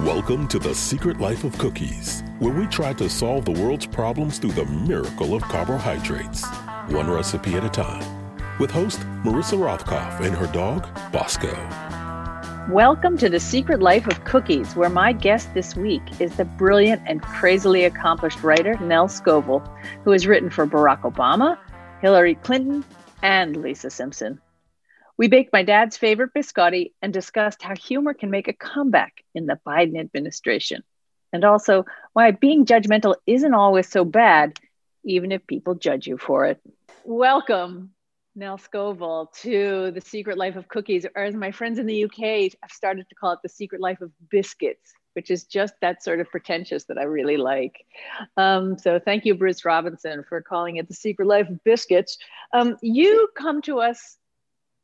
Welcome to The Secret Life of Cookies, where we try to solve the world's problems through the miracle of carbohydrates, one recipe at a time. With host Marissa Rothkopf and her dog, Bosco. Welcome to The Secret Life of Cookies, where my guest this week is the brilliant and crazily accomplished writer Nell Scovell, who has written for Barack Obama, Hillary Clinton, and Lisa Simpson. We baked my dad's favorite biscotti and discussed how humor can make a comeback in the Biden administration. And also why being judgmental isn't always so bad, even if people judge you for it. Welcome, Nell Scovell, to The Secret Life of Cookies, or as my friends in the UK have started to call it, The Secret Life of Biscuits, which is just that sort of pretentious that I really like. Um, so thank you, Bruce Robinson, for calling it The Secret Life of Biscuits. Um, you come to us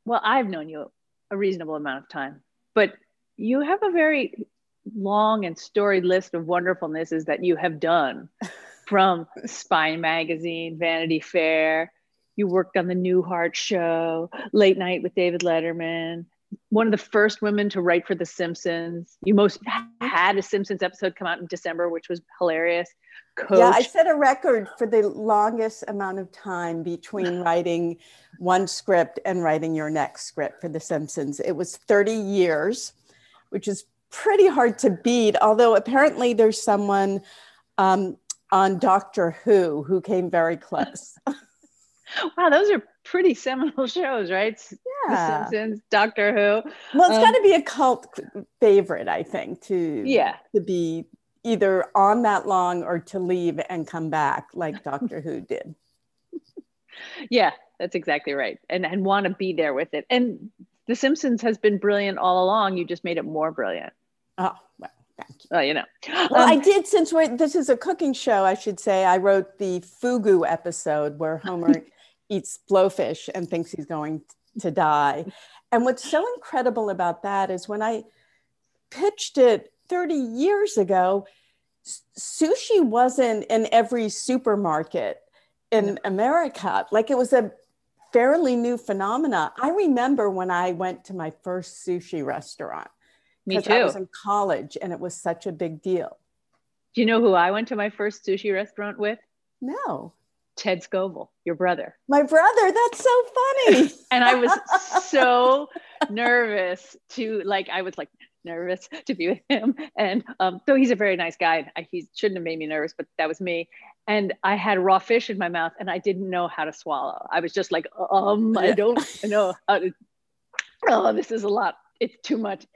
well, I've known you a reasonable amount of time, but you have a very long and storied list of wonderfulnesses that you have done from Spy Magazine, Vanity Fair. You worked on the Newhart Show, Late Night with David Letterman, one of the first women to write for The Simpsons. You most had a Simpsons episode come out in December, which was hilarious. Coach. Yeah, I set a record for the longest amount of time between writing one script and writing your next script for The Simpsons. It was 30 years, which is pretty hard to beat, although apparently there's someone um, on Doctor Who who came very close. wow, those are pretty seminal shows, right? Yeah. The Simpsons, Doctor Who. Well, it's um, got to be a cult favorite, I think, to yeah to be either on that long or to leave and come back like Doctor Who did. Yeah, that's exactly right. And and want to be there with it. And The Simpsons has been brilliant all along. You just made it more brilliant. Oh, well, thank you. Well, you know. Well, um, I did since we're, this is a cooking show, I should say. I wrote the Fugu episode where Homer eats blowfish and thinks he's going to die. And what's so incredible about that is when I pitched it 30 years ago, sushi wasn't in every supermarket in America. Like it was a fairly new phenomena. I remember when I went to my first sushi restaurant. Me too. I was in college and it was such a big deal. Do you know who I went to my first sushi restaurant with? No. Ted Scovell, your brother. My brother, that's so funny. and I was so nervous to like, I was like nervous to be with him. And um, though he's a very nice guy, I, he shouldn't have made me nervous, but that was me. And I had raw fish in my mouth and I didn't know how to swallow. I was just like, um, I don't know how to, oh, this is a lot. It's too much.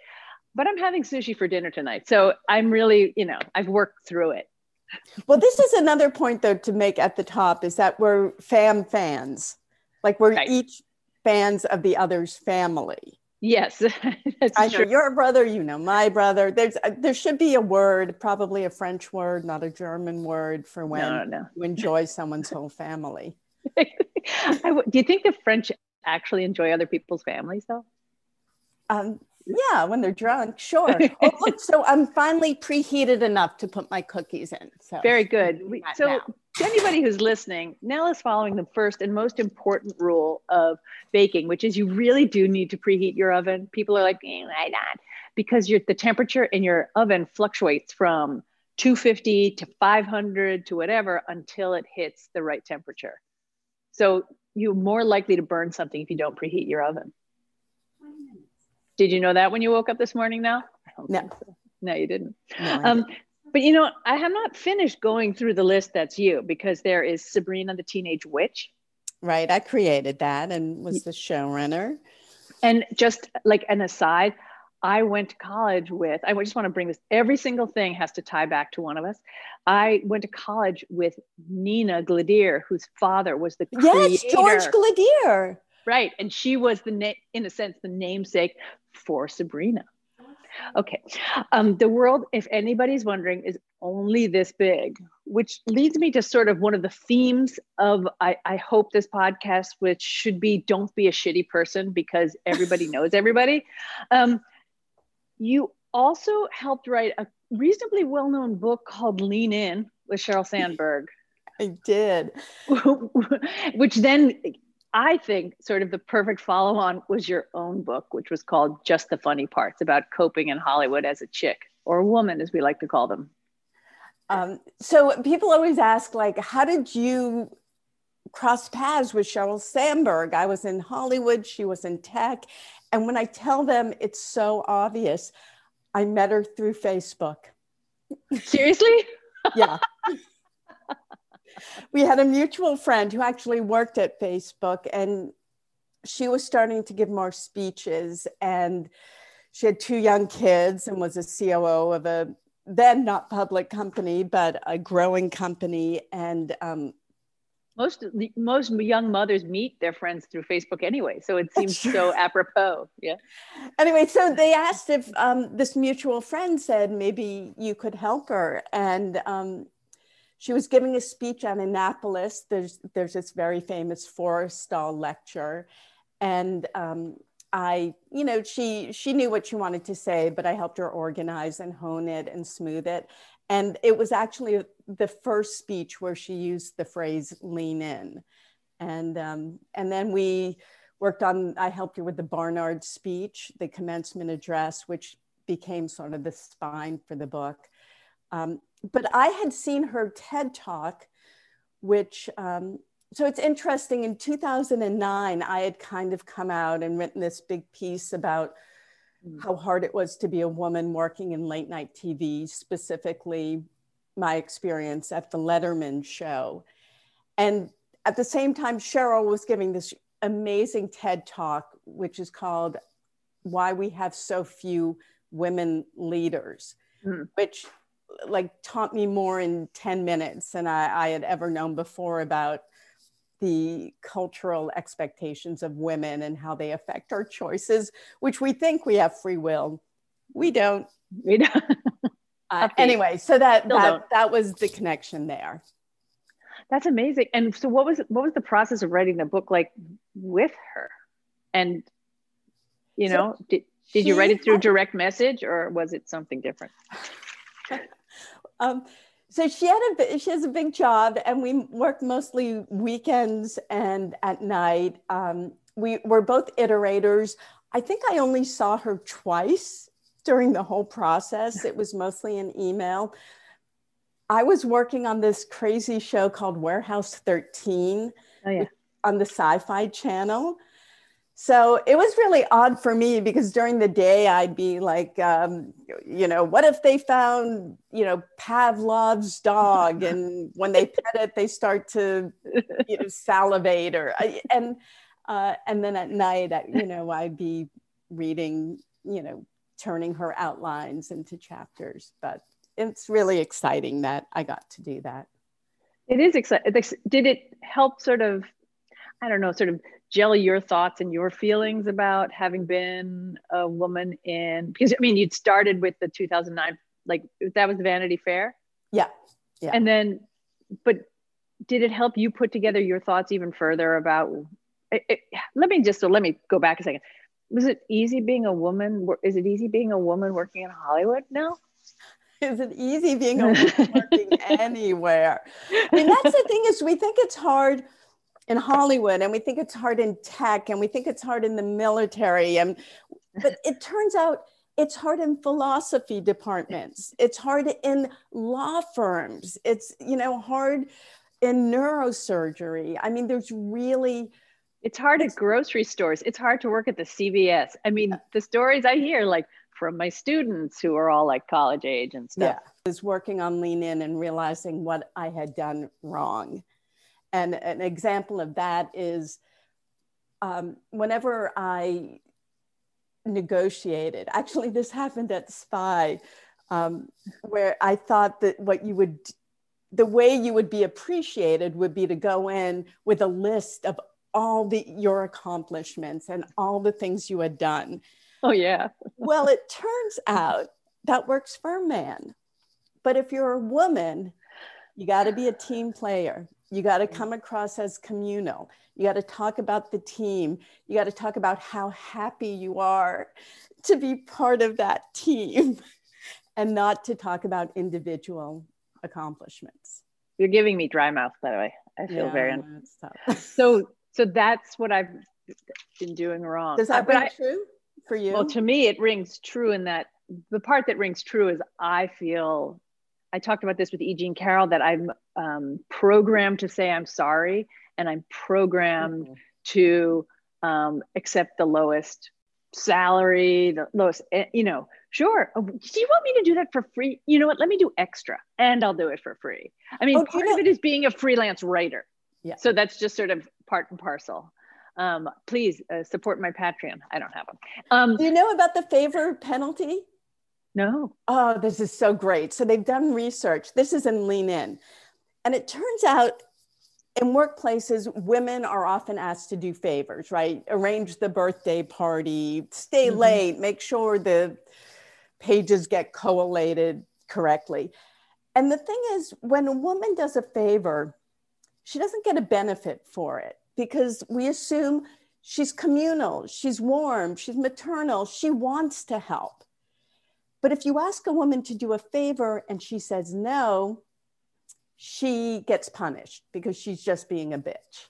But I'm having sushi for dinner tonight. So I'm really, you know, I've worked through it well, this is another point though to make at the top is that we're fam fans, like we're right. each fans of the other's family. Yes, I know true. your brother. You know my brother. There's uh, there should be a word, probably a French word, not a German word, for when no, no. you enjoy someone's whole family. do you think the French actually enjoy other people's families though? Um, yeah, when they're drunk, sure. oh, look, so I'm finally preheated enough to put my cookies in. So very good. We, so now. to anybody who's listening, Nell is following the first and most important rule of baking, which is you really do need to preheat your oven. People are like, eh, why not? Because the temperature in your oven fluctuates from 250 to 500 to whatever until it hits the right temperature. So you're more likely to burn something if you don't preheat your oven. Did you know that when you woke up this morning now? No. So. No, you didn't. No, um, but you know, I have not finished going through the list that's you because there is Sabrina the Teenage Witch. Right. I created that and was the showrunner. And just like an aside, I went to college with, I just want to bring this, every single thing has to tie back to one of us. I went to college with Nina Gladir, whose father was the creator. Yes, George Gladir. Right. And she was the, na- in a sense, the namesake for Sabrina. Okay. Um, the world, if anybody's wondering, is only this big, which leads me to sort of one of the themes of I, I hope this podcast, which should be don't be a shitty person because everybody knows everybody. Um, you also helped write a reasonably well known book called Lean In with Sheryl Sandberg. I did. which then I think sort of the perfect follow on was your own book, which was called Just the Funny Parts about coping in Hollywood as a chick or a woman, as we like to call them. Um, so people always ask, like, how did you cross paths with Sheryl Sandberg? I was in Hollywood, she was in tech. And when I tell them it's so obvious, I met her through Facebook. Seriously? yeah. We had a mutual friend who actually worked at Facebook and she was starting to give more speeches and she had two young kids and was a COO of a then not public company but a growing company and um, most most young mothers meet their friends through Facebook anyway, so it seems so apropos. Yeah. Anyway, so they asked if um, this mutual friend said maybe you could help her, and um, she was giving a speech on Annapolis. There's there's this very famous Forrestal lecture, and um, I, you know, she she knew what she wanted to say, but I helped her organize and hone it and smooth it. And it was actually the first speech where she used the phrase lean in. And, um, and then we worked on, I helped her with the Barnard speech, the commencement address, which became sort of the spine for the book. Um, but I had seen her TED talk, which, um, so it's interesting. In 2009, I had kind of come out and written this big piece about Mm. how hard it was to be a woman working in late night TV, specifically my experience at the Letterman show. And at the same time, Sheryl was giving this amazing TED talk, which is called Why We Have So Few Women Leaders, mm. which like taught me more in 10 minutes than I, I had ever known before about the cultural expectations of women and how they affect our choices, which we think we have free will. We don't. We don't. uh, anyway, so that that, that was the connection there. That's amazing. And so, what was what was the process of writing the book like with her? And you know, so did did you write it through direct message or was it something different? um, so she had a she has a big job and we work mostly weekends and at night. Um, we were both iterators. I think i only saw her twice during the whole process. It was mostly an email. I was working on this crazy show called warehouse 13 oh, yeah. on the sci-fi channel so it was really odd for me because during the day I'd be like, um, you know, what if they found, you know, Pavlov's dog, and when they pet it, they start to, you know, salivate, or and uh, and then at night, you know, I'd be reading, you know, turning her outlines into chapters. But it's really exciting that I got to do that. It is exciting. Did it help sort of, I don't know, sort of Jelly, your thoughts and your feelings about having been a woman in because I mean you'd started with the 2009 like that was Vanity Fair. Yeah. Yeah. And then but did it help you put together your thoughts even further about it, it, let me just so let me go back a second. Was it easy being a woman? Is it easy being a woman working in Hollywood now? Is it easy being a woman working anywhere? I mean, that's the thing is we think it's hard in Hollywood and we think it's hard in tech and we think it's hard in the military and but it turns out it's hard in philosophy departments. It's hard in law firms. It's you know hard in neurosurgery. I mean there's really it's hard at grocery stores. It's hard to work at the cvs i mean the stories i hear like from my students who are all like college age and stuff. Yeah. I was working on lean in and realizing what i had done wrong and an example of that is um, whenever I negotiated, actually, this happened at SPY, um, where I thought that what you would, the way you would be appreciated would be to go in with a list of all the your accomplishments and all the things you had done. Oh yeah. well, it turns out that works for a man. But if you're a woman, you got to be a team player. You got to come across as communal. You got to talk about the team. You got to talk about how happy you are to be part of that team and not to talk about individual accomplishments. You're giving me dry mouth, by the way. I feel yeah, very un- so so that's what I've been doing wrong. Does that uh, ring I, true for you? Well, to me, it rings true in that the part that rings true is I feel. I talked about this with E. Jean Carroll that I'm um, programmed to say I'm sorry, and I'm programmed mm-hmm. to um, accept the lowest salary, the lowest, eh, you know, sure. Oh, do you want me to do that for free? You know what? Let me do extra and I'll do it for free. I mean, oh, part you know- of it is being a freelance writer. Yeah. So that's just sort of part and parcel. Um, please uh, support my Patreon. I don't have them. Um, do you know about the favor penalty? No. Oh, this is so great. So they've done research. This is in Lean In. And it turns out in workplaces, women are often asked to do favors, right? Arrange the birthday party, stay mm-hmm. late, make sure the pages get collated correctly. And the thing is, when a woman does a favor, she doesn't get a benefit for it because we assume she's communal, she's warm, she's maternal, she wants to help. But if you ask a woman to do a favor and she says no, she gets punished because she's just being a bitch.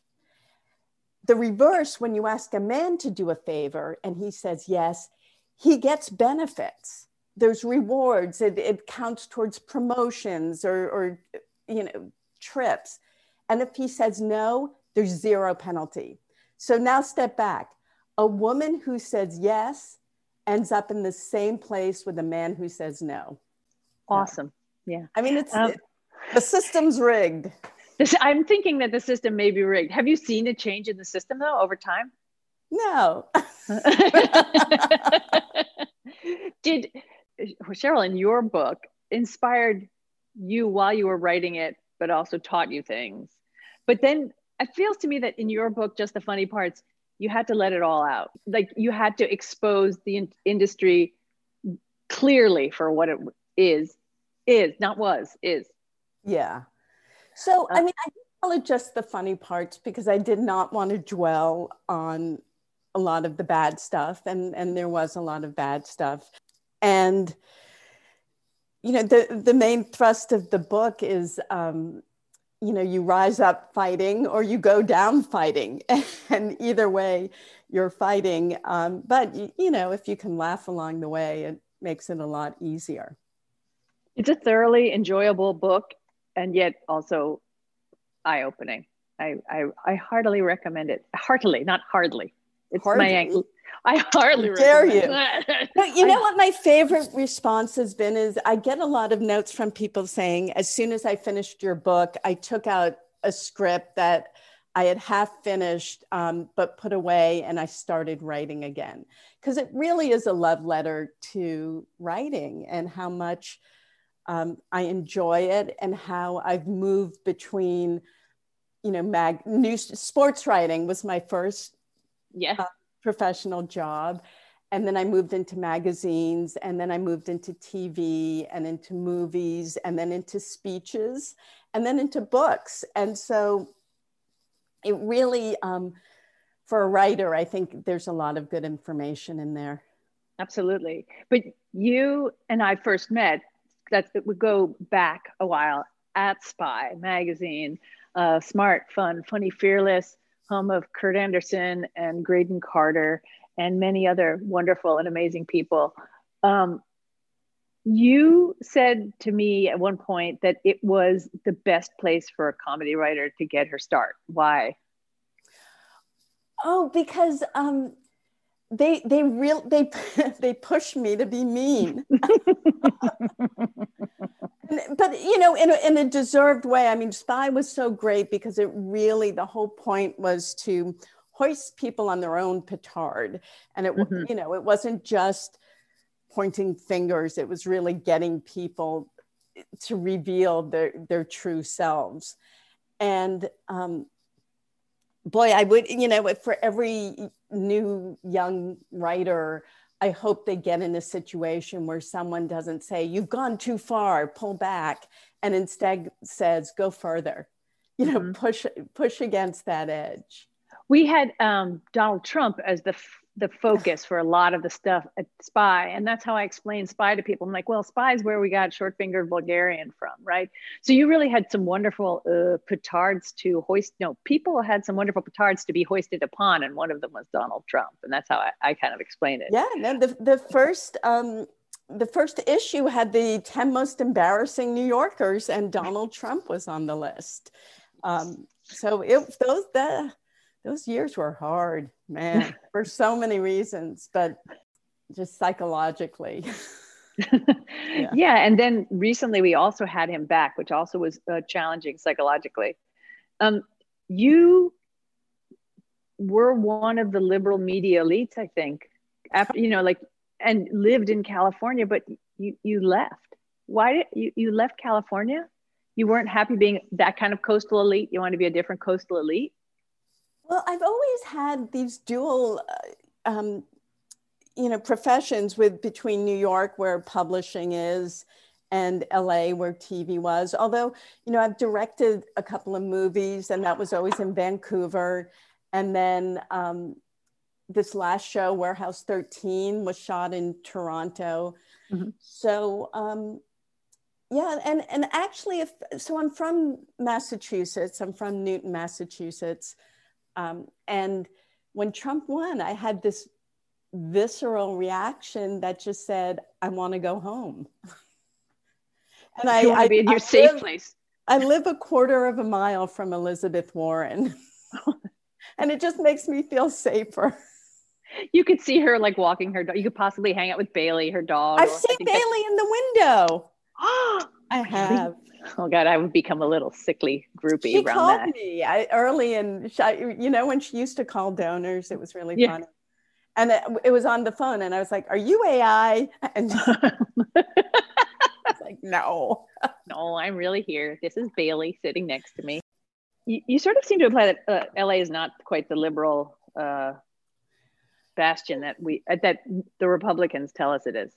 The reverse, when you ask a man to do a favor and he says yes, he gets benefits. There's rewards. It, it counts towards promotions or, or, you know, trips. And if he says no, there's zero penalty. So now step back. A woman who says yes ends up in the same place with a man who says no. Awesome. Yeah. I mean, it's, um, the system's rigged. This, I'm thinking that the system may be rigged. Have you seen a change in the system though over time? No. Did Sheryl in your book inspired you while you were writing it, but also taught you things? But then it feels to me that in your book, just the funny parts, you had to let it all out. Like you had to expose the in- industry clearly for what it is, is, not was, is. Yeah. So, I uh, mean, I call it just the funny parts because I did not want to dwell on a lot of the bad stuff. And, and there was a lot of bad stuff. And, you know, the, the main thrust of the book is, um, you know, you rise up fighting or you go down fighting. and either way, you're fighting. Um, but, you know, if you can laugh along the way, it makes it a lot easier. It's a thoroughly enjoyable book and yet also eye opening. I, I, I heartily recommend it. Heartily, not hardly. It's hardly. my. I hardly dare you. no, you know what my favorite response has been is I get a lot of notes from people saying, as soon as I finished your book, I took out a script that I had half finished um, but put away, and I started writing again because it really is a love letter to writing and how much um, I enjoy it and how I've moved between, you know, mag news sports writing was my first yeah. Uh, professional job. And then I moved into magazines and then I moved into TV and into movies and then into speeches and then into books. And so it really, um, for a writer, I think there's a lot of good information in there. Absolutely. But you and I first met that would go back a while at Spy magazine, uh, smart, fun, funny, fearless, home of Kurt Andersen and Graydon Carter and many other wonderful and amazing people. Um, you said to me at one point that it was the best place for a comedy writer to get her start. Why? Oh, because um, they they real they they push me to be mean. But you know in a, in a deserved way. I mean spy was so great because it really the whole point was to hoist people on their own petard. And it mm-hmm. you know it wasn't just pointing fingers. It was really getting people to reveal their their true selves. And um, boy, I would, you know, for every new young writer, I hope they get in a situation where someone doesn't say, You've gone too far, pull back, and instead says, Go further. You know, mm-hmm. push push against that edge. We had um, Donald Trump as the the focus for a lot of the stuff at spy and that's how i explain spy to people. I'm like well spy is where we got short fingered vulgarian from right? So you really had some wonderful uh, petards to hoist no people had some wonderful petards to be hoisted upon and one of them was donald trump and that's how i, I kind of explained it. Yeah no the, the first um the first issue had the 10 most embarrassing new yorkers and donald trump was on the list. Um, so it those the those years were hard, man, for so many reasons, but just psychologically. yeah. yeah. And then recently we also had him back, which also was uh, challenging psychologically. Um, you were one of the liberal media elites, I think, after, you know, like, and lived in California, but you, you left. Why did you, you left California? You weren't happy being that kind of coastal elite. You wanted to be a different coastal elite. Well, I've always had these dual, uh, um, you know, professions with between New York, where publishing is, and LA, where TV was. Although, you know, I've directed a couple of movies, and that was always in Vancouver. And then um, this last show, Warehouse 13, was shot in Toronto. Mm-hmm. So, um, yeah, and and actually, if so, I'm from Massachusetts. I'm from Newton, Massachusetts. Um, and when Trump won, I had this visceral reaction that just said, I want to go home. and I, to be in your I safe live, place. I live a quarter of a mile from Elizabeth Warren. and it just makes me feel safer. You could see her like walking her dog. You could possibly hang out with Bailey, her dog. I've seen Bailey in the window. I have oh god, I would become a little sickly groupie she around called that. me I, early, and she, you know when she used to call donors, it was really yeah. funny. And it, it, was on the phone, and I was like, "Are you AI?" And it's like, "No, no, I'm really here. This is Bailey sitting next to me." You, you sort of seem to imply that uh, LA is not quite the liberal uh, bastion that we uh, that the Republicans tell us it is.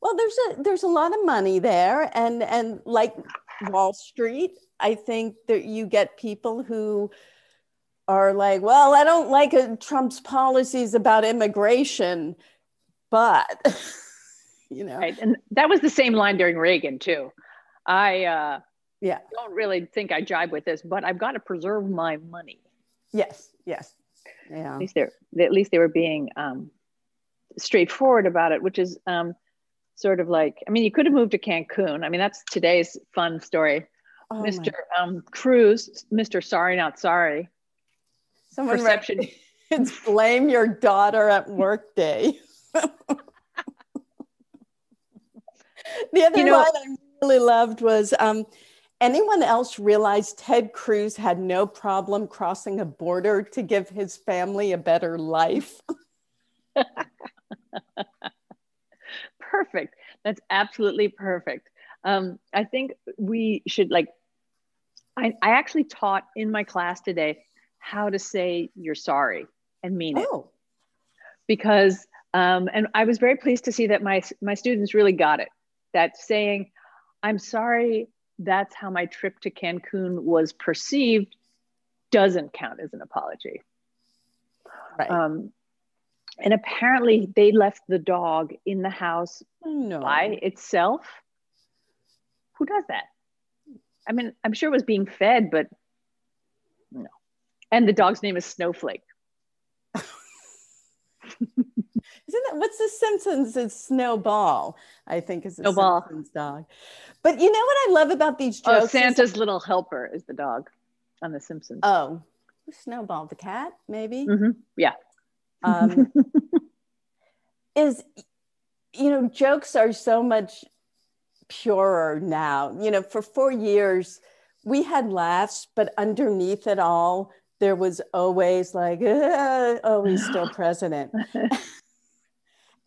Well, there's a there's a lot of money there, and and like Wall Street, I think that you get people who are like, well, I don't like uh, Trump's policies about immigration, but you know, right. and that was the same line during Reagan too. I uh, yeah don't really think I jibe with this, but I've got to preserve my money. Yes, yes, yeah. At least they're at least they were being um, straightforward about it, which is um, sort of like, I mean, you could have moved to Cancun. I mean, that's today's fun story. Oh Mr. Um, Cruz, Mr. Sorry Not Sorry. Someone Perception. Read, it's blame your daughter at work day. the other you know, line I really loved was um, anyone else realize Ted Cruz had no problem crossing a border to give his family a better life? perfect. That's absolutely perfect. Um, I think we should like, I, I actually taught in my class today how to say you're sorry and mean it. Oh. Because, um, and I was very pleased to see that my, my students really got it. That saying, I'm sorry, that's how my trip to Cancun was perceived, doesn't count as an apology. Right. Um, and apparently they left the dog in the house no. by itself who does that i mean i'm sure it was being fed but no and the dog's name is snowflake Isn't that what's the Simpsons? It's Snowball, I think is the Snowball. Simpsons dog. But you know what I love about these oh, jokes? Oh, Santa's is little helper is the dog on the Simpsons. Oh, Snowball, the cat, maybe. Mm-hmm. Yeah um, is you know jokes are so much purer now. You know for four years we had laughs but underneath it all there was always like oh he's still president.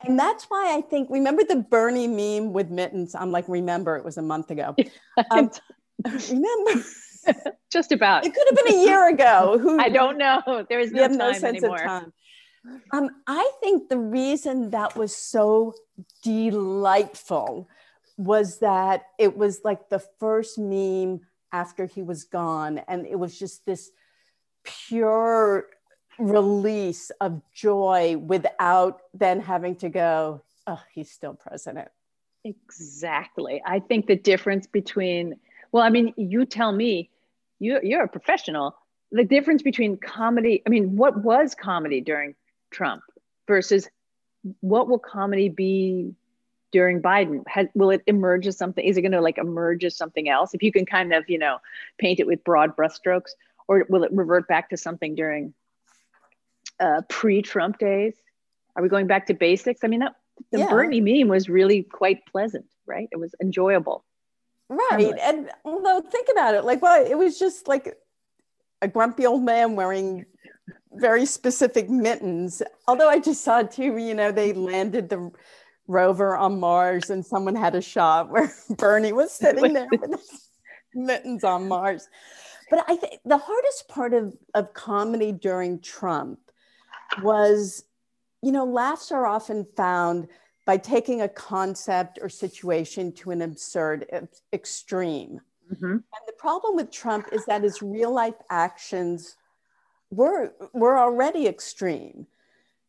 And that's why i think remember the bernie meme with mittens? I'm like remember it was a month ago. Um, remember? Just about. It could have been a year ago. Who, i don't know. There is no, time no sense anymore. of time um, I think the reason that was so delightful was that it was like the first meme after he was gone. And it was just this pure release of joy without then having to go, oh, he's still president. Exactly. I think the difference between, well, I mean, you tell me, you, you're a professional. The difference between comedy, I mean, what was comedy during Trump versus what will comedy be during Biden? Has, will it emerge as something? Is it going to like emerge as something else? If you can kind of, you know, paint it with broad brushstrokes, or will it revert back to something during uh, pre-Trump days? Are we going back to basics? I mean, that, the yeah. Bernie meme was really quite pleasant, right? It was enjoyable. Right. And although think about it, like, well, it was just like a grumpy old man wearing very specific mittens. Although I just saw too, you know, they landed the rover on Mars and someone had a shot where Bernie was sitting there with mittens on Mars. But I think the hardest part of, of comedy during Trump was, you know, laughs are often found by taking a concept or situation to an absurd extreme. Mm-hmm. And the problem with Trump is that his real life actions were, were already extreme.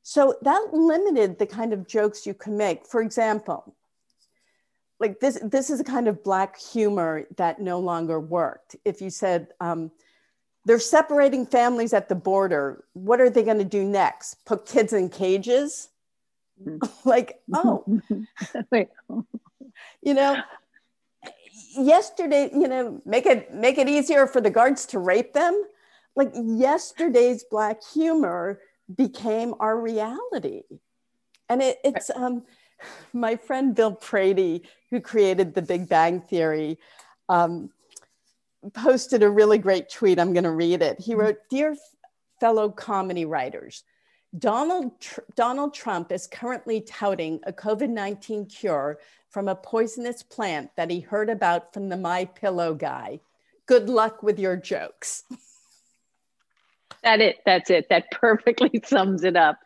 So that limited the kind of jokes you can make. For example, like this, this is a kind of black humor that no longer worked. If you said, um, they're separating families at the border. What are they going to do next? Put kids in cages? like, oh, you know, yesterday, you know, make it make it easier for the guards to rape them. Like yesterday's black humor became our reality. And it, it's um, my friend Bill Prady, who created the Big Bang Theory, um, posted a really great tweet. I'm going to read it. He wrote, Dear fellow comedy writers, Donald, Tr- Donald Trump is currently touting a COVID 19 cure from a poisonous plant that he heard about from the My Pillow guy. Good luck with your jokes. That it. That's it. That perfectly sums it up.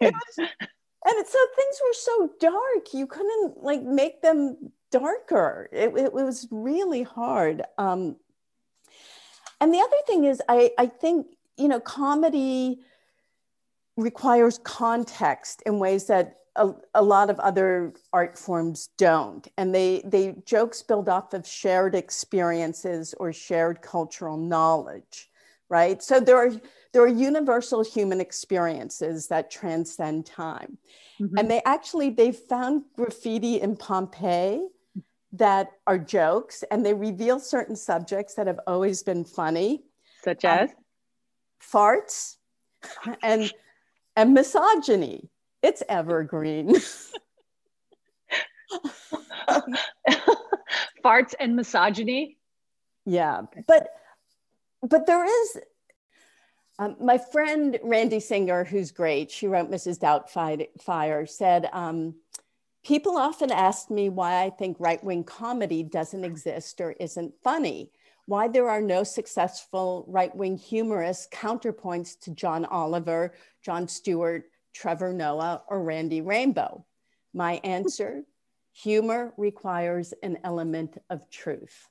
and so things were so dark, you couldn't like make them darker. It, it was really hard. Um, and the other thing is, I, I think, you know, comedy requires context in ways that a, a, lot of other art forms don't and they they jokes build off of shared experiences or shared cultural knowledge right? So there are there are universal human experiences that transcend time. Mm-hmm. and they actually they found graffiti in pompeii that are jokes and they reveal certain subjects that have always been funny such um, as? um, farts and and misogyny. It's evergreen. Farts and misogyny? Yeah but but there is um, my friend Randi singer who's great she wrote mrs doubtfire said um, People often ask me why I think right wing comedy doesn't exist or isn't funny, why there are no successful right wing humorists counterpoints to John Oliver, Jon Stewart, Trevor Noah, or Randy Rainbow. My answer humor requires an element of truth.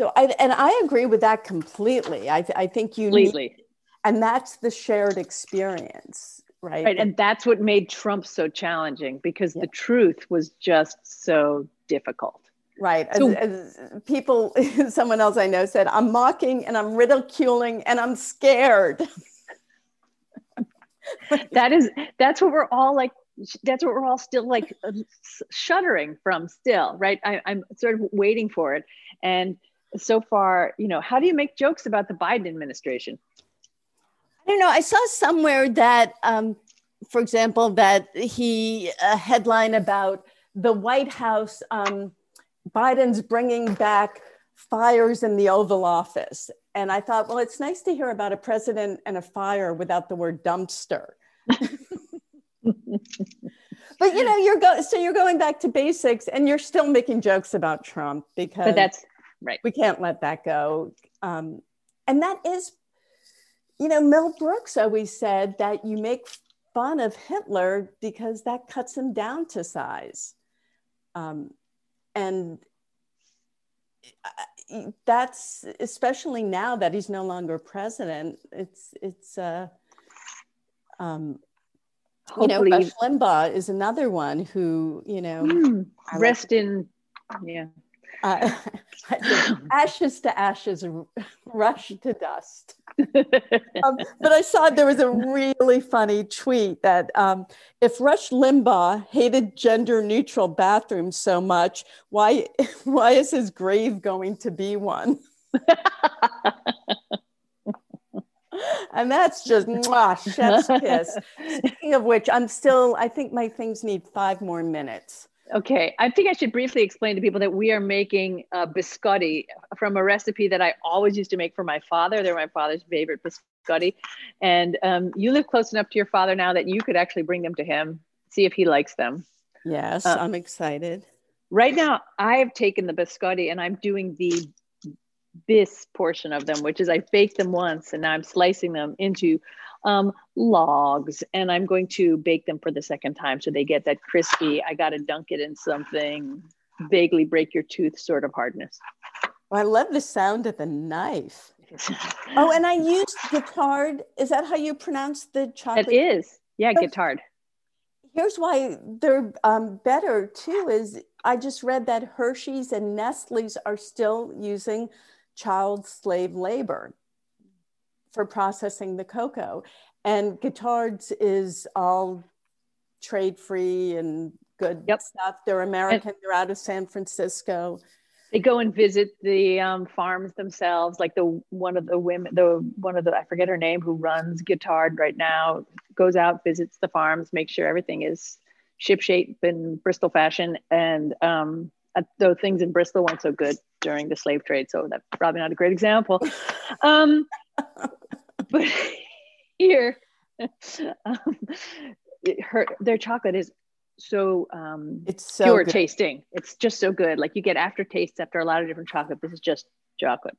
So, I, and I agree with that completely. I, I think you completely. Need, and that's the shared experience right right and that's what made trump so challenging because yeah. the truth was just so difficult right so, as, as people someone else i know said i'm mocking and i'm ridiculing and i'm scared that is that's what we're all like that's what we're all still like uh, shuddering from still right I, i'm sort of waiting for it and so far you know how do you make jokes about the biden administration I don't know. I saw somewhere that, um, for example, that he a headline about the White House. Um, Biden's bringing back fires in the Oval Office, and I thought, well, it's nice to hear about a president and a fire without the word dumpster. but you know, you're going so you're going back to basics, and you're still making jokes about Trump because but that's right. We can't let that go. Um, and that is you know, Mel Brooks always said that you make fun of Hitler because that cuts him down to size. Um, and, that's especially now that he's no longer president. It's it's uh, um, you know, Rush Limbaugh is another one who you know mm, rest in yeah. Uh, ashes to ashes, rush to dust. um, but I saw there was a really funny tweet that um, if Rush Limbaugh hated gender neutral bathrooms so much, why why is his grave going to be one? and that's just mwah, chef's kiss. Speaking of which, I'm still. I think my things need five more minutes. Okay, I think I should briefly explain to people that we are making a biscotti from a recipe that I always used to make for my father. They're my father's favorite biscotti, and um, you live close enough to your father now that you could actually bring them to him, see if he likes them. Yes, uh, I'm excited. Right now, I have taken the biscotti and I'm doing the bis portion of them, which is I baked them once and now I'm slicing them into um, logs and I'm going to bake them for the second time so they get that crispy, I got to dunk it in something, vaguely break your tooth sort of hardness. I love the sound of the knife. oh, and I used Guittard. Is that how you pronounce the chocolate? It is. Yeah, Guittard. Here's why they're um, better too. Is I just read that Hershey's and Nestle's are still using child slave labor for processing the cocoa. And Guittards is all trade free and good yep. stuff. They're American, and they're out of San Francisco. They go and visit the um, farms themselves, like the one of the women, the one of the I forget her name, who runs Guittard right now, goes out, visits the farms, makes sure everything is ship shape in Bristol fashion, and um, though things in Bristol weren't so good during the slave trade, so that's probably not a great example. Um, but here, um, her their chocolate is so um, it's so pure good. tasting. It's just so good. Like you get aftertastes after a lot of different chocolate. This is just chocolate.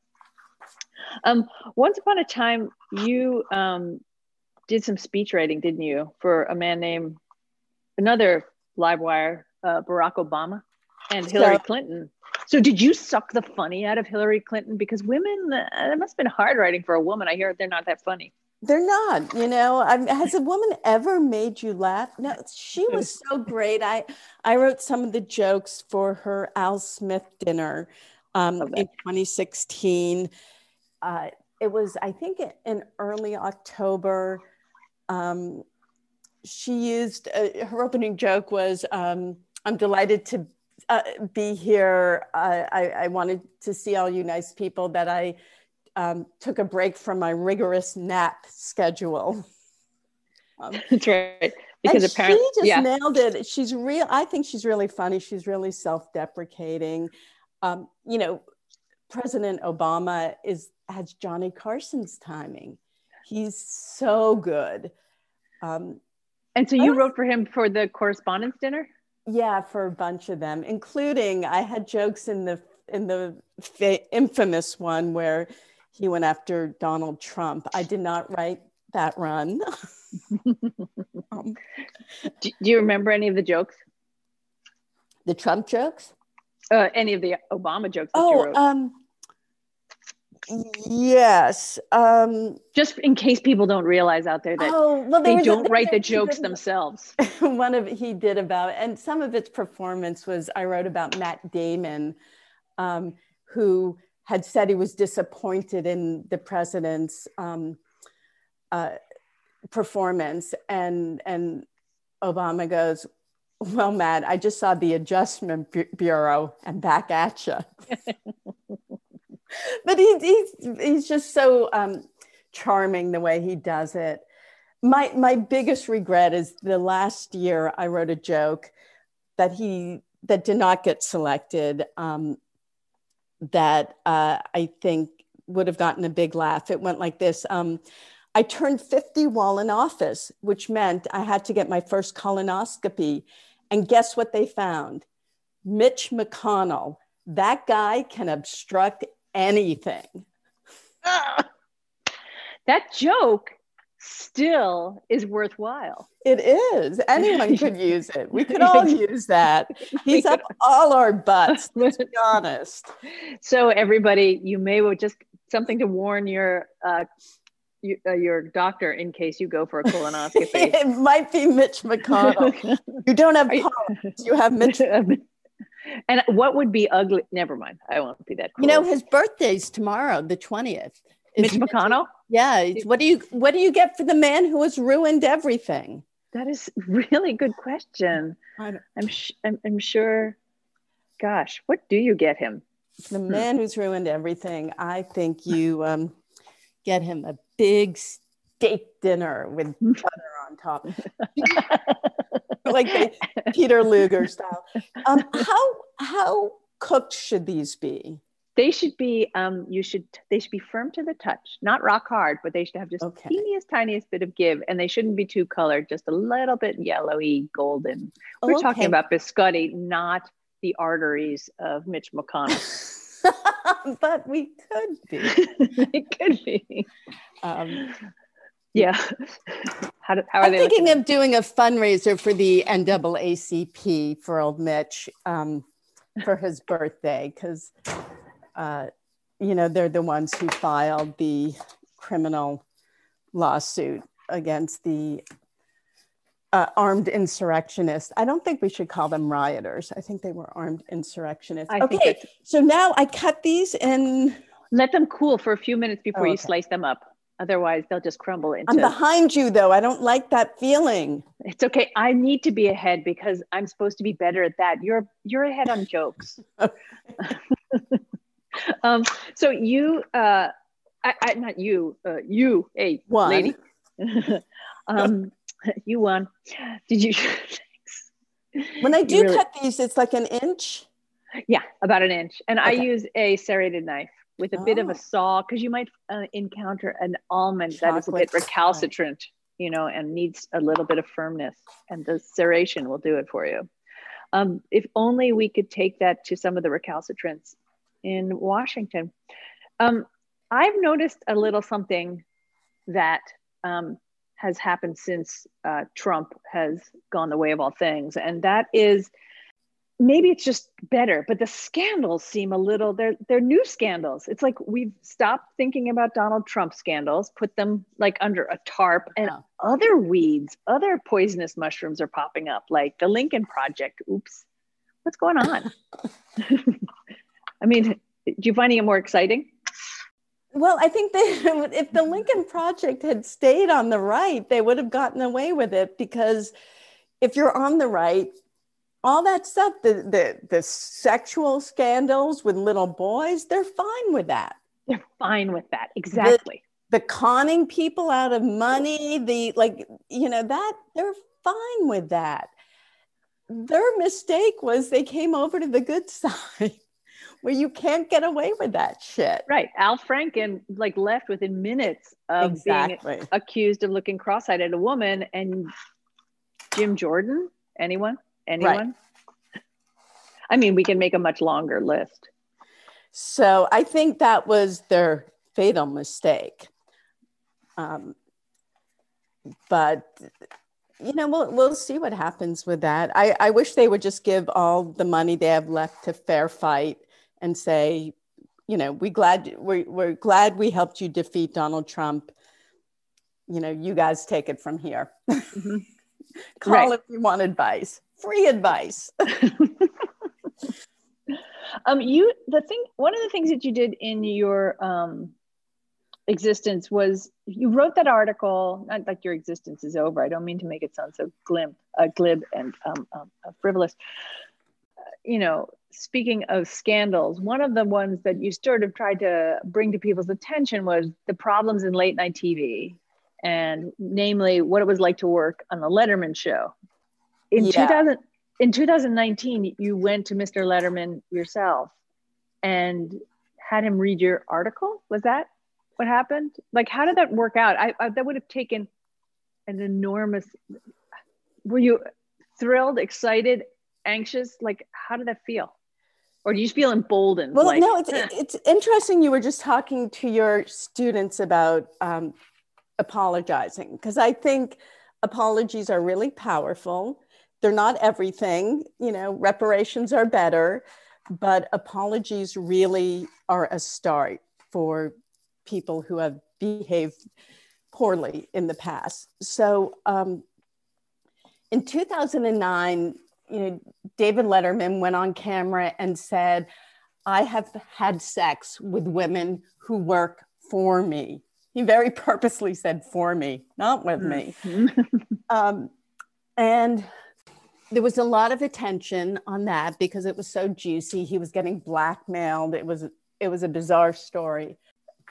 Um, once upon a time, you um, did some speech writing, didn't you, for a man named another live wire, uh, Barack Obama and Hillary so, Clinton. So did you suck the funny out of Hillary Clinton? Because women, uh, it must have been hard writing for a woman. I hear they're not that funny. They're not, you know. I has a woman ever made you laugh? No, she was so great. I I wrote some of the jokes for her Al Smith dinner um, in 2016. Uh, it was, I think, in early October. Um, she used uh, her opening joke was, um, "I'm delighted to uh, be here. Uh, I, I, wanted to see all you nice people that I um, took a break from my rigorous nap schedule. Um, That's right. Because apparently, she just yeah. nailed it. She's real. I think she's really funny. She's really self-deprecating. Um, you know, President Obama is has Johnny Carson's timing. He's so good. Um, and so you wrote for him for the correspondence dinner? Yeah, for a bunch of them, including I had jokes in the in the fa- infamous one where he went after Donald Trump. I did not write that run. um, do, do, you remember any of the jokes? The Trump jokes? Uh, any of the Obama jokes? That you Oh, um, Yes. Um, Just in case people don't realize out there that oh, well, they don't a, write the jokes themselves. One of he did about, and some of its performance was I wrote about Matt Damon, um, who had said he was disappointed in the president's um, uh, performance, and and Obama goes, "Well, Matt, I just saw the Adjustment Bureau and back at you." but he, he's he's just so um, charming the way he does it. My my biggest regret is the last year I wrote a joke that he that did not get selected. Um, that uh, I think would have gotten a big laugh. It went like this. Um, I turned 50 while in office, which meant I had to get my first colonoscopy. And guess what they found? Mitch McConnell. That guy can obstruct anything. that joke still is worthwhile. It is. Anyone could use it. We could all use that. He's up all our butts, let's be honest. So, everybody, you may well just something to warn your uh, you, uh, your doctor in case you go for a colonoscopy. it might be Mitch McConnell. you don't have polyps, you have Mitch. And what would be ugly? Never mind. I won't be that. Cool. You know, his birthday's tomorrow, the twentieth. Mitch McConnell. Yeah. What do you What do you get for the man who has ruined everything? That is really good question. I'm, sh- I'm I'm sure. Gosh, what do you get him? The man who's ruined everything. I think you um, get him a big steak dinner with butter on top, like the Peter Luger style. Um, how how cooked should these be? They should be. Um, you should. They should be firm to the touch, not rock hard, but they should have just okay. teeniest, tiniest bit of give, and they shouldn't be too colored. Just a little bit yellowy, golden. We're okay. talking about biscotti, not the arteries of Mitch McConnell. but we could be. it could be. Um, yeah. How, do, how are I'm they thinking of doing a fundraiser for the NAACP for old Mitch um, for his birthday because, uh, you know, they're the ones who filed the criminal lawsuit against the uh, armed insurrectionists. I don't think we should call them rioters. I think they were armed insurrectionists. I okay, so now I cut these and let them cool for a few minutes before oh, okay. you slice them up. Otherwise, they'll just crumble into. I'm behind you, though. I don't like that feeling. It's okay. I need to be ahead because I'm supposed to be better at that. You're you're ahead on jokes. um, so you, uh, I, I, not you, uh, you, hey, One. lady. um, you won. Did you? when I do really, cut these, it's like an inch. Yeah, about an inch. And okay. I use a serrated knife with a oh. bit of a oh. saw because you might uh, encounter an almond Chocolate. that is a bit recalcitrant, you know, and needs a little bit of firmness. And the serration will do it for you. Um, if only we could take that to some of the recalcitrants in Washington. Um, I've noticed a little something that um, has happened since uh, Trump has gone the way of all things, and that is maybe it's just better, but the scandals seem a little they're they're new scandals. It's like we've stopped thinking about Donald Trump scandals, put them like under a tarp, and yeah. other weeds, other poisonous mushrooms are popping up, like the Lincoln Project. Oops, what's going on? I mean, do you find it more exciting? Well, I think they, if the Lincoln Project had stayed on the right, they would have gotten away with it because if you're on the right, all that stuff, the, the, the sexual scandals with little boys, they're fine with that. They're fine with that. Exactly. The, the conning people out of money, the like, you know, that they're fine with that. Their mistake was they came over to the good side where you can't get away with that shit. Right. Al Franken like left within minutes of exactly. being accused of looking cross-eyed at a woman and Jim Jordan, anyone? Anyone? Right. I mean, we can make a much longer list. So I think that was their fatal mistake. Um, but you know, we'll we'll see what happens with that. I, I wish they would just give all the money they have left to Fair Fight and say, you know, we glad we're, we're glad we helped you defeat Donald Trump. You know, you guys take it from here. Mm-hmm. Call right. if you want advice. Free advice. um, you the thing one of the things that you did in your um existence was you wrote that article not like your existence is over i don't mean to make it sound so glib uh, glib and um, um, uh, frivolous uh, you know speaking of scandals, one of the ones that you sort of tried to bring to people's attention was the problems in late night TV, and namely what it was like to work on the Letterman show. In yeah. 2000, in 2019, you went to Mr. Letterman yourself and had him read your article. Was that what happened? Like, how did that work out? I, I that would have taken an enormous. Were you thrilled, excited, anxious? Like, how did that feel? or do you feel emboldened? Well, like, no, it's, it's interesting. You were just talking to your students about um, apologizing because I think apologies are really powerful. They're not everything, you know, reparations are better, but apologies really are a start for people who have behaved poorly in the past. So um, in 2009, you know, David Letterman went on camera and said, I have had sex with women who work for me. He very purposely said for me, not with me. Mm-hmm. um, and there was a lot of attention on that because it was so juicy. He was getting blackmailed. It was it was a bizarre story.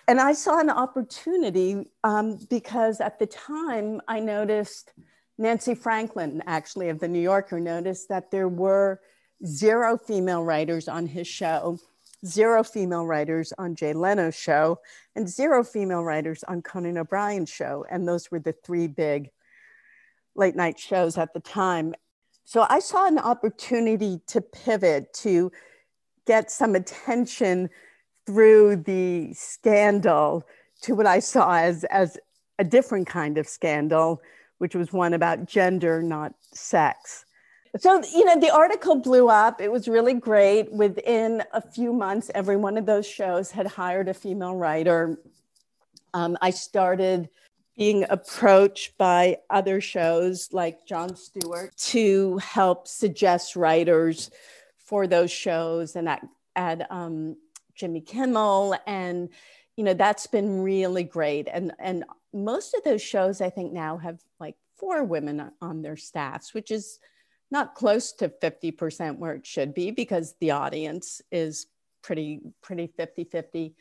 And I saw an opportunity um, because at the time I noticed Nancy Franklin, actually of the New Yorker, noticed that there were zero female writers on his show zero female writers on Jay Leno's show, and zero female writers on Conan O'Brien's show. And those were the three big late night shows at the time. So I saw an opportunity to pivot to get some attention through the scandal to what I saw as, as a different kind of scandal, which was one about gender, not sex. So, you know, the article blew up. It was really great. Within a few months, every one of those shows had hired a female writer. Um, I started being approached by other shows like Jon Stewart to help suggest writers for those shows and at, at um, Jimmy Kimmel. And, you know, that's been really great. And, and most of those shows, I think, now have like four women on their staffs, which is not close to 50% where it should be because the audience is pretty pretty 50-50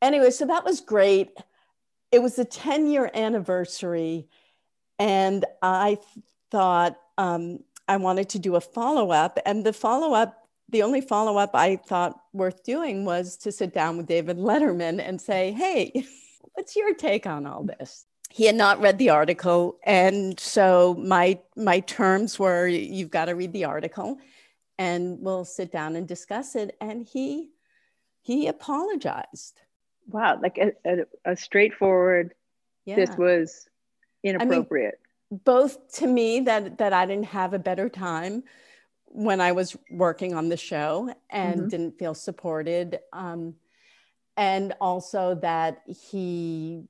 anyway so that was great it was a 10 year anniversary and i thought um, i wanted to do a follow-up and the follow-up the only follow-up i thought worth doing was to sit down with david letterman and say hey what's your take on all this? He had not read the article and so my my terms were you've got to read the article and we'll sit down and discuss it and he he apologized wow like a, a, a straightforward yeah. this was inappropriate I mean, both to me that that i didn't have a better time when i was working on the show and mm-hmm. didn't feel supported um, and also that he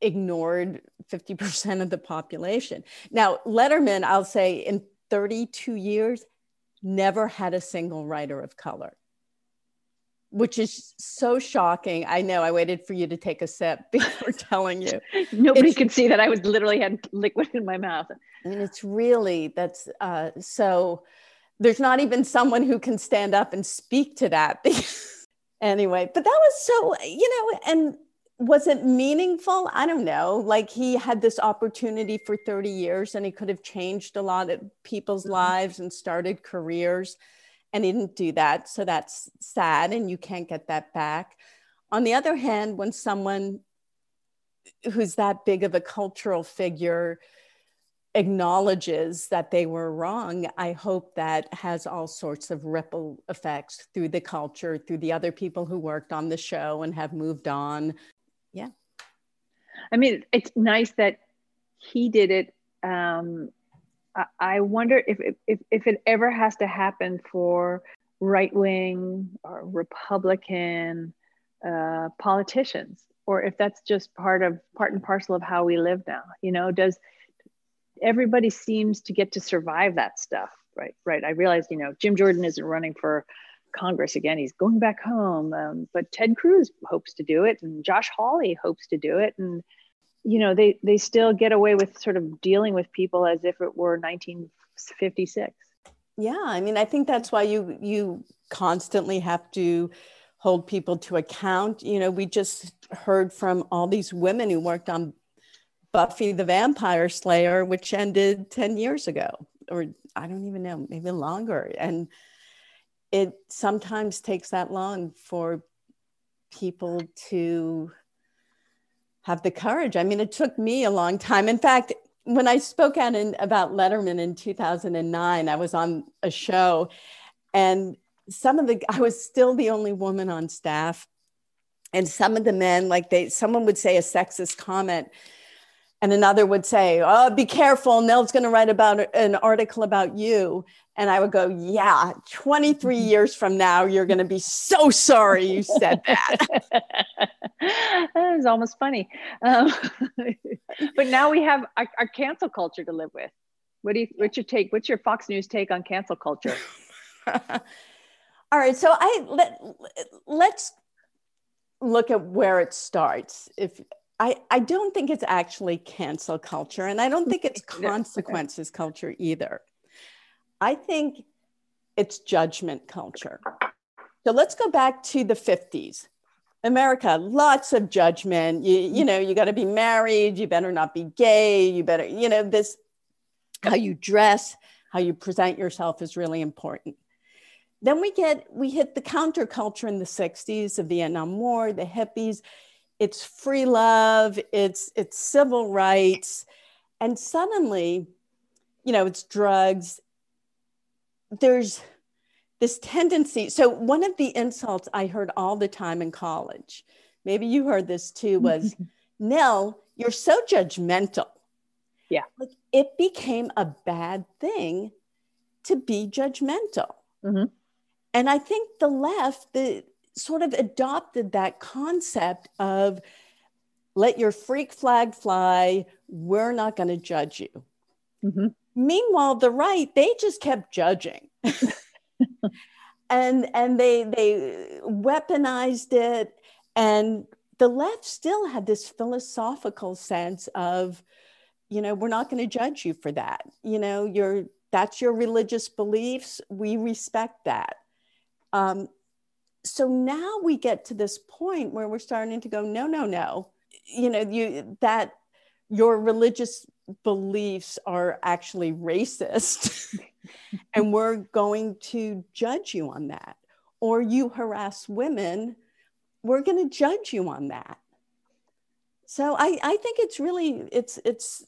ignored 50% of the population. Now, Letterman, I'll say in 32 years, never had a single writer of color, which is so shocking. I know I waited for you to take a sip before telling you. Nobody it's, could see that I was literally had liquid in my mouth. I mean, it's really, that's uh, so, there's not even someone who can stand up and speak to that. anyway, but that was so, you know, and was it meaningful? I don't know. Like he had this opportunity for 30 years and he could have changed a lot of people's mm-hmm. lives and started careers and he didn't do that. So that's sad and you can't get that back. On the other hand, when someone who's that big of a cultural figure acknowledges that they were wrong, I hope that has all sorts of ripple effects through the culture, through the other people who worked on the show and have moved on, yeah i mean it's nice that he did it um, I, wonder if, if if it ever has to happen for right wing or republican uh, politicians or if that's just part of part and parcel of how we live now you know does everybody seems to get to survive that stuff right right i realize you know jim jordan isn't running for Congress again. He's going back home. Um, but Ted Cruz hopes to do it, and Josh Hawley hopes to do it, and you know they they still get away with sort of dealing with people as if it were 1956. Yeah, I mean, I think that's why you you constantly have to hold people to account. You know, we just heard from all these women who worked on Buffy the Vampire Slayer, which ended 10 years ago, or I don't even know, maybe longer. And it sometimes takes that long for people to have the courage. I mean, it took me a long time. In fact, when I spoke out in, about Letterman in 2009, I was on a show and some of the, I was still the only woman on staff. and some of the men like they someone would say a sexist comment and another would say oh be careful nell's going to write about an article about you and i would go yeah 23 mm-hmm. years from now you're going to be so sorry you said that is almost funny um, but now we have our, our, cancel culture to live with what do you what's your take what's your fox news take on cancel culture all right so i let, let's look at where it starts. If I, I don't think it's actually cancel culture, and I don't think it's consequences culture either. I think it's judgment culture. So let's go back to the 50s. America, lots of judgment. You, you know, you got to be married, you better not be gay, you better, you know, this how you dress, how you present yourself is really important. Then we get, we hit the counterculture in the 60s, the Vietnam War, the hippies. It's free love, it's, it's civil rights. And suddenly, you know, it's drugs. There's this tendency. So, one of the insults I heard all the time in college, maybe you heard this too, was Nell, you're so judgmental. Yeah. Like it became a bad thing to be judgmental. Mm-hmm. And I think the left the, sort of adopted that concept of let your freak flag fly, we're not going to judge you. Mm-hmm. Meanwhile, the right, they just kept judging. and and they they weaponized it. And the left still had this philosophical sense of you know we're not going to judge you for that. You know your that's your religious beliefs. We respect that. Um, so now we get to this point where we're starting to go, no, no, no. You know, you that your religious beliefs are actually racist, and we're going to judge you on that. Or you harass women, we're going to judge you on that. So I, I think it's really it's it's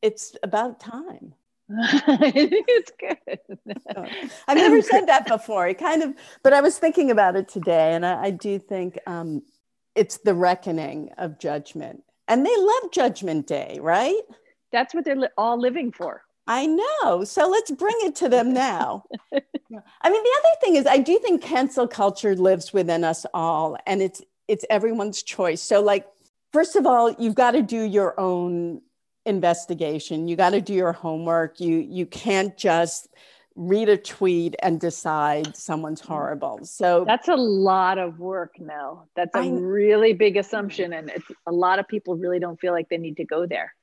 it's about time. I think it's good. I've never said that before. It kind of, but I was thinking about it today, and I, I do think um, it's the reckoning of judgment. And they love Judgment Day, right? That's what they're li- all living for. I know. So let's bring it to them now. I mean, the other thing is, I do think cancel culture lives within us all, and it's it's everyone's choice. So, like, first of all, you've got to do your own investigation. You got to do your homework. You you can't just read a tweet and decide someone's mm. horrible. So that's a lot of work now. That's a I, really big assumption and a lot of people really don't feel like they need to go there.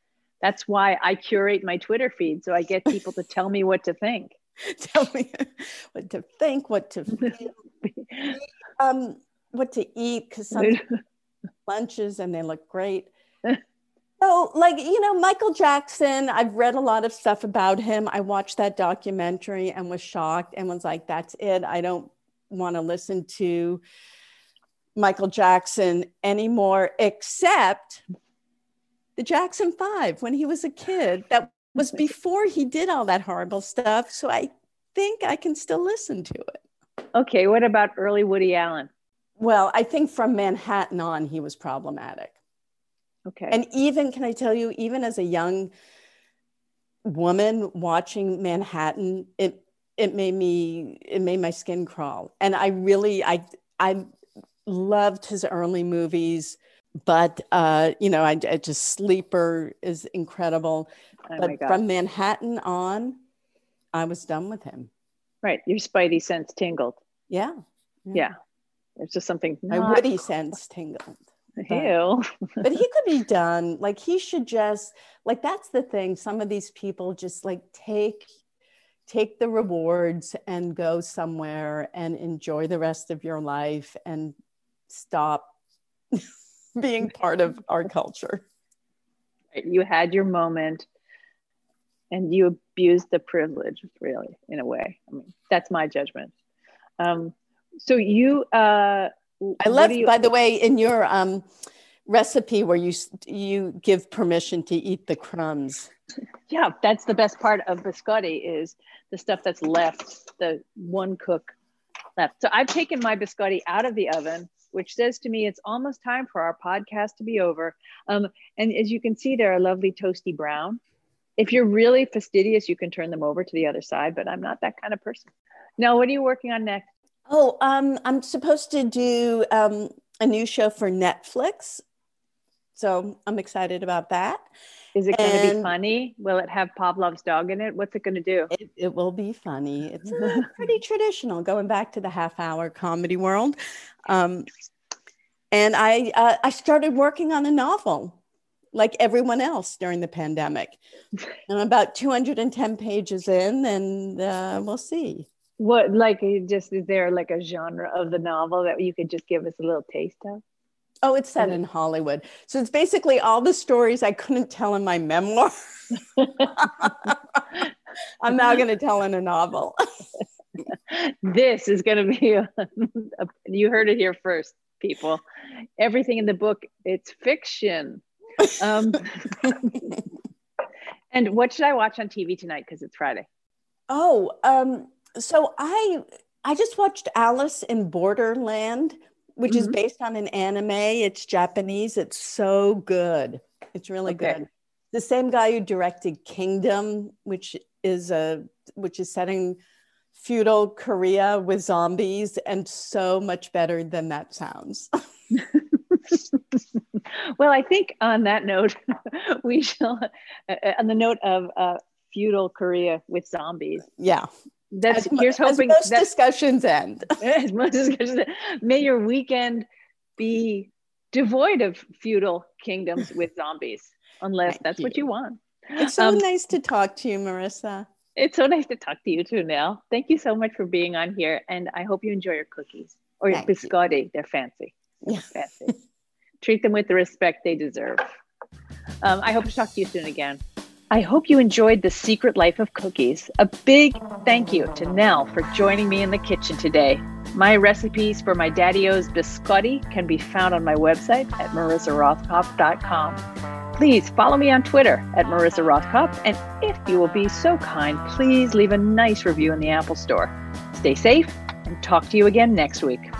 That's why I curate my Twitter feed so I get people to tell me what to think. tell me what to think, what to feel, um, what to eat because some lunches and they look great. So, like, you know, Michael Jackson, I've read a lot of stuff about him. I watched that documentary and was shocked and was like, that's it. I don't want to listen to Michael Jackson anymore, except the Jackson Five when he was a kid. That was before he did all that horrible stuff. So I think I can still listen to it. Okay. What about early Woody Allen? Well, I think from Manhattan on, he was problematic. Okay. And even, can I tell you, even as a young woman watching Manhattan, it it made me it made my skin crawl. And I really I I loved his early movies, but uh, you know, I, I just Sleeper is incredible. Oh but from Manhattan on, I was done with him. Right, your spidey sense tingled. Yeah, yeah. yeah. It's just something. My woody sense tingled. Ew. but he could be done. Like he should just like that's the thing. Some of these people just like take take the rewards and go somewhere and enjoy the rest of your life and stop being part of our culture. You had your moment and you abused the privilege, really, in a way. I mean, that's my judgment. Um, so you uh, I love, you, by the way, in your um, recipe where you you give permission to eat the crumbs. Yeah, that's the best part of biscotti is the stuff that's left, the one cook left. So I've taken my biscotti out of the oven, which says to me it's almost time for our podcast to be over. Um, and as you can see, they're a lovely toasty brown. If you're really fastidious, you can turn them over to the other side, but I'm not that kind of person. Now, what are you working on next? Oh, um, I'm supposed to do um, a new show for Netflix. So I'm excited about that. Is it going to be funny? Will it have Pavlov's dog in it? What's it going to do? It, it, will be funny. It's uh, pretty traditional, going back to the half hour comedy world. Um, and I, uh, I started working on a novel like everyone else during the pandemic. I'm about 210 pages in, and uh, we'll see. What, like, just is there like a genre of the novel that you could just give us a little taste of? Oh, it's set in Hollywood. So it's basically all the stories I couldn't tell in my memoir. I'm now going to tell in a novel. this is going to be, a, a, you heard it here first, people. Everything in the book, it's fiction. Um, and what should I watch on TV tonight? Because it's Friday. Oh, um, so I I just watched Alice in Borderland which mm-hmm. is based on an anime. It's Japanese. It's so good. It's really okay. good. The same guy who directed Kingdom, which is a which is setting feudal Korea with zombies, and so much better than that sounds. well, I think on that note, we shall, uh, on the note of uh, feudal Korea with zombies. Yeah that's as, here's hoping as most discussions end. as most discussions end. May your weekend be devoid of feudal kingdoms with zombies, unless Thank that's you. what you want. It's so um, nice to talk to you, Marissa. It's so nice to talk to you too, Nell. Thank you so much for being on here, and I hope you enjoy your cookies or your biscotti. You. They're fancy. They're fancy. Treat them with the respect they deserve. Um, I hope to talk to you soon again. I hope you enjoyed The Secret Life of Cookies. A big thank you to Nell for joining me in the kitchen today. My recipes for my Daddy-O's biscotti can be found on my website at marissarothkopf.com. Please follow me on Twitter at Marissa Rothkopf, and if you will be so kind, please leave a nice review in the Apple Store. Stay safe and talk to you again next week.